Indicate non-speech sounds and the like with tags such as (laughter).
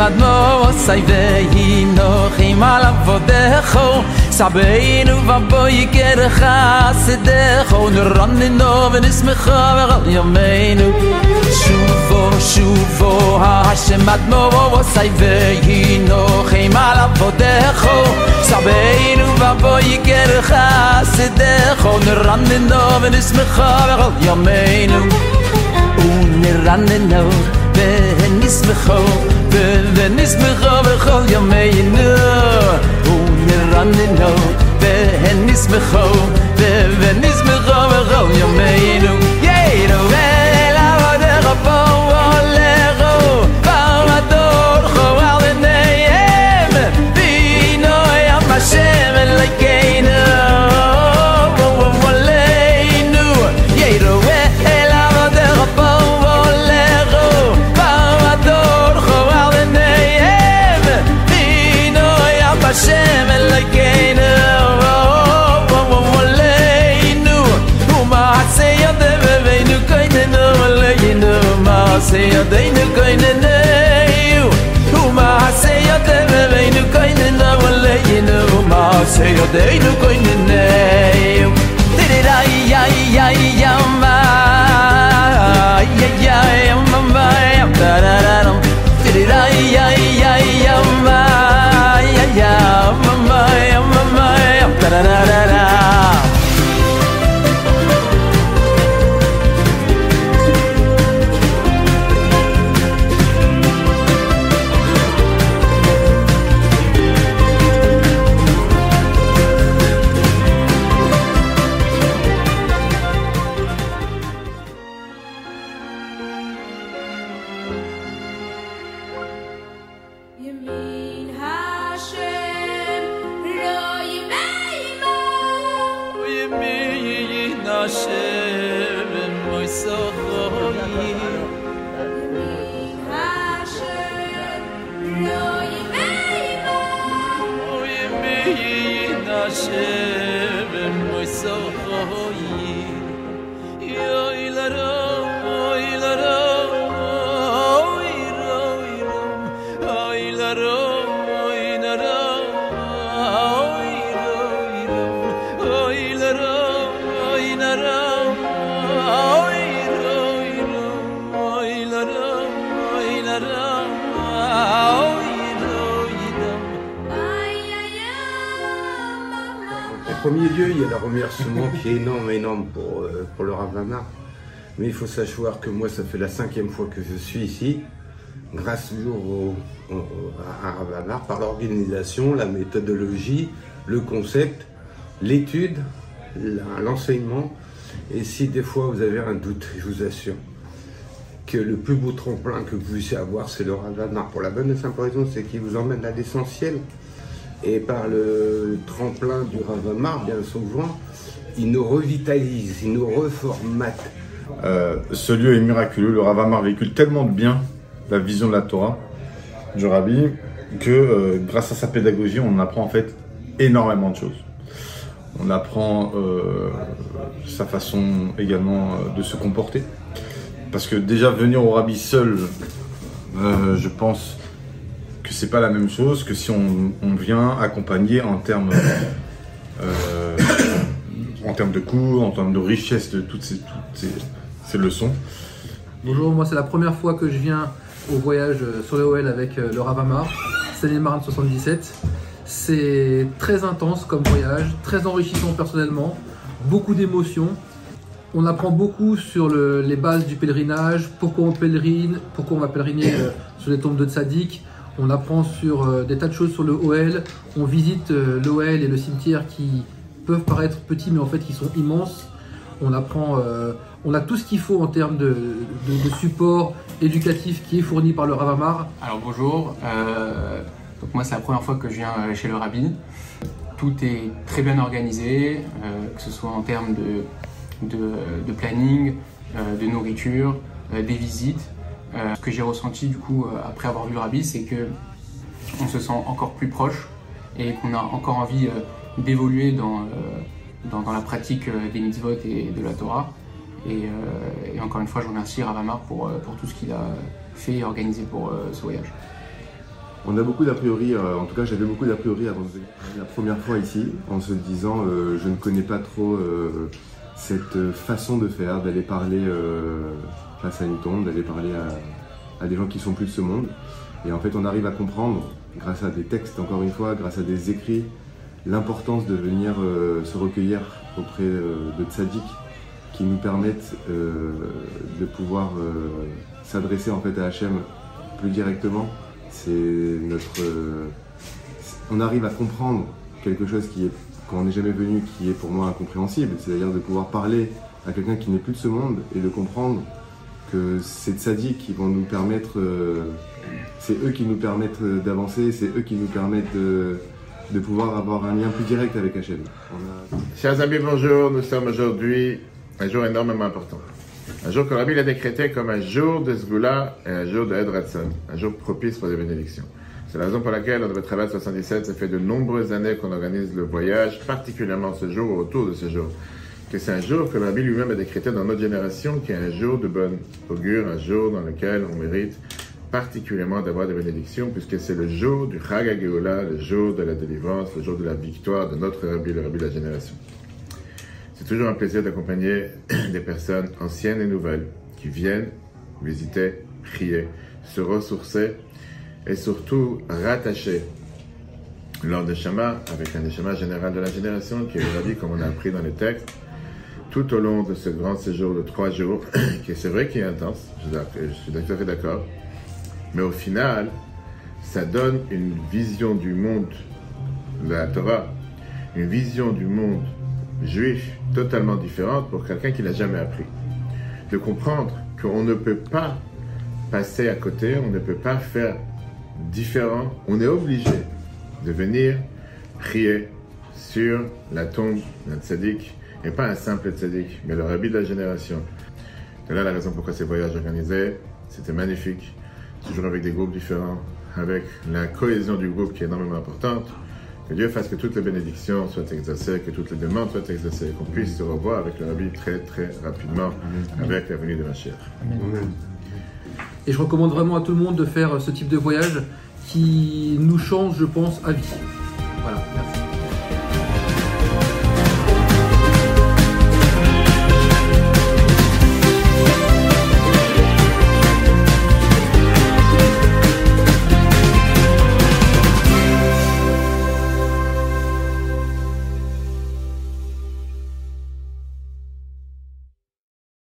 ad no sai ve hi no hi mal avodecho sabeinu va boy ger kha sedecho un ran no ven is me kha va yo meinu shu vo shu vo ha shem ad no vo sai ve hi no hi mal avodecho sabeinu boy ger kha sedecho ran no ven is me kha va un ran no ven Wenn בכל ימינו. Eu dei no coineneu Tererá, ia, ia, ia, ma Ia, ia, ia, ma, ma, ia, tarará Ia, ia, ia, ia, ma Ia, ia, ma, ma, ia, ma, ma, Oh, מויס סאָפוי Il y a le remerciement qui est énorme, énorme pour, euh, pour le Ravamar. Mais il faut savoir que moi, ça fait la cinquième fois que je suis ici, grâce toujours au, au- à Ravamar, par l'organisation, la méthodologie, le concept, l'étude, l'enseignement. Et si des fois vous avez un doute, je vous assure que le plus beau tremplin que vous puissiez avoir, c'est le Ravamar. Pour la bonne et simple raison, c'est qu'il vous emmène à l'essentiel. Et par le tremplin du Ravamar, bien souvent, il nous revitalise, il nous reformate. Euh, ce lieu est miraculeux. Le Ravamar véhicule tellement bien la vision de la Torah du Rabbi que euh, grâce à sa pédagogie, on apprend en fait énormément de choses. On apprend euh, sa façon également de se comporter. Parce que déjà venir au Rabbi seul, je pense que c'est pas la même chose que si on, vient accompagner en termes euh, en termes de cours, en termes de richesse de toutes ces, toutes ces, ces leçons. Bonjour, moi c'est la première fois que je viens au voyage euh, sur le OL avec euh, le Ravamar, Seine-et-Marne 77. C'est très intense comme voyage, très enrichissant personnellement, beaucoup d'émotions. On apprend beaucoup sur le- les bases du pèlerinage, pourquoi on pèlerine, pourquoi on va pèleriner sur les tombes de Tzadik. On apprend sur euh, des tas de choses sur le OL. On visite euh, l'OL et le cimetière qui peuvent paraître petits mais en fait qui sont immenses. On apprend, euh, on a tout ce qu'il faut en termes de, support éducatif qui est fourni par le Ravamar. Alors bonjour, donc moi c'est la première fois que je viens chez le rabbin. Tout est très bien organisé, que ce soit en termes de, planning, de nourriture, des visites. Euh, ce que j'ai ressenti du coup euh, après avoir vu rabbi, c'est que on se sent encore plus proche et qu'on a encore envie euh, d'évoluer dans, dans, la pratique des mitzvot et de la Torah. Et, encore une fois, je remercie Ravamar pour, pour tout ce qu'il a fait et organisé pour ce voyage. On a beaucoup d'a priori, en tout cas j'avais beaucoup d'a priori avant de venir la première fois ici, en se disant je ne connais pas trop cette façon de faire, d'aller parler euh, face à une tombe, d'aller parler à, des gens qui sont plus de ce monde. Et en fait on arrive à comprendre, grâce à des textes encore une fois, grâce à des écrits, l'importance de venir euh, se recueillir auprès euh, de tzaddik qui nous permettent euh, de pouvoir euh, s'adresser en fait à Hachem plus directement. C'est notre, euh, on arrive à comprendre quelque chose qui est quand on n'est jamais venu, qui est pour moi incompréhensible, c'est-à-dire de pouvoir parler à quelqu'un qui n'est plus de ce monde et de comprendre que c'est tzaddik qui vont nous permettre, euh, c'est eux qui nous permettent d'avancer, c'est eux qui nous permettent de, de pouvoir avoir un lien plus direct avec a- Chers amis, bonjour. Nous sommes aujourd'hui un jour énormément important. Un jour que Rabbi l'a décrété comme un jour de Sgula et un jour de Edratson, un jour propice pour les bénédictions. C'est la raison pour laquelle, on devait travailler 77, ça fait de nombreuses années qu'on organise le voyage, particulièrement ce jour, ou autour de ce jour. Que c'est un jour que Rabbi lui-même a décrété dans notre génération, qui est un jour de bonne augure, un jour dans lequel on mérite particulièrement d'avoir des bénédictions, puisque c'est le jour du Chag le jour de la délivrance, le jour de la victoire de notre Rabbi, le Rabbi de la génération. C'est toujours un plaisir d'accompagner (coughs) des personnes anciennes et nouvelles qui viennent visiter, prier, se ressourcer et surtout rattacher leur neshama avec un neshama général de la génération qui est Rabbi, comme on a appris dans les textes, tout au long de ce grand séjour de trois jours, (coughs) qui c'est vrai qu'il est intense, je suis tout à fait d'accord, mais au final, ça donne une vision du monde de la Torah, une vision du monde juif totalement différente pour quelqu'un qui n'a jamais appris. De comprendre qu'on ne peut pas passer à côté, on ne peut pas faire différent, on est obligé de venir prier sur la tombe d'un tzaddik, et pas un simple tzaddik, mais le rabbi de la génération. C'est là la raison pourquoi ces voyages organisés, c'était magnifique, toujours avec des groupes différents, avec la cohésion du groupe qui est énormément importante. Que Dieu fasse que toutes les bénédictions soient exaucées, que toutes les demandes soient exaucées, qu'on puisse se revoir avec le Rabbi très très rapidement avec la venue de ma chère. Et je recommande vraiment à tout le monde de faire ce type de voyage qui nous change, je pense, à vie. Voilà.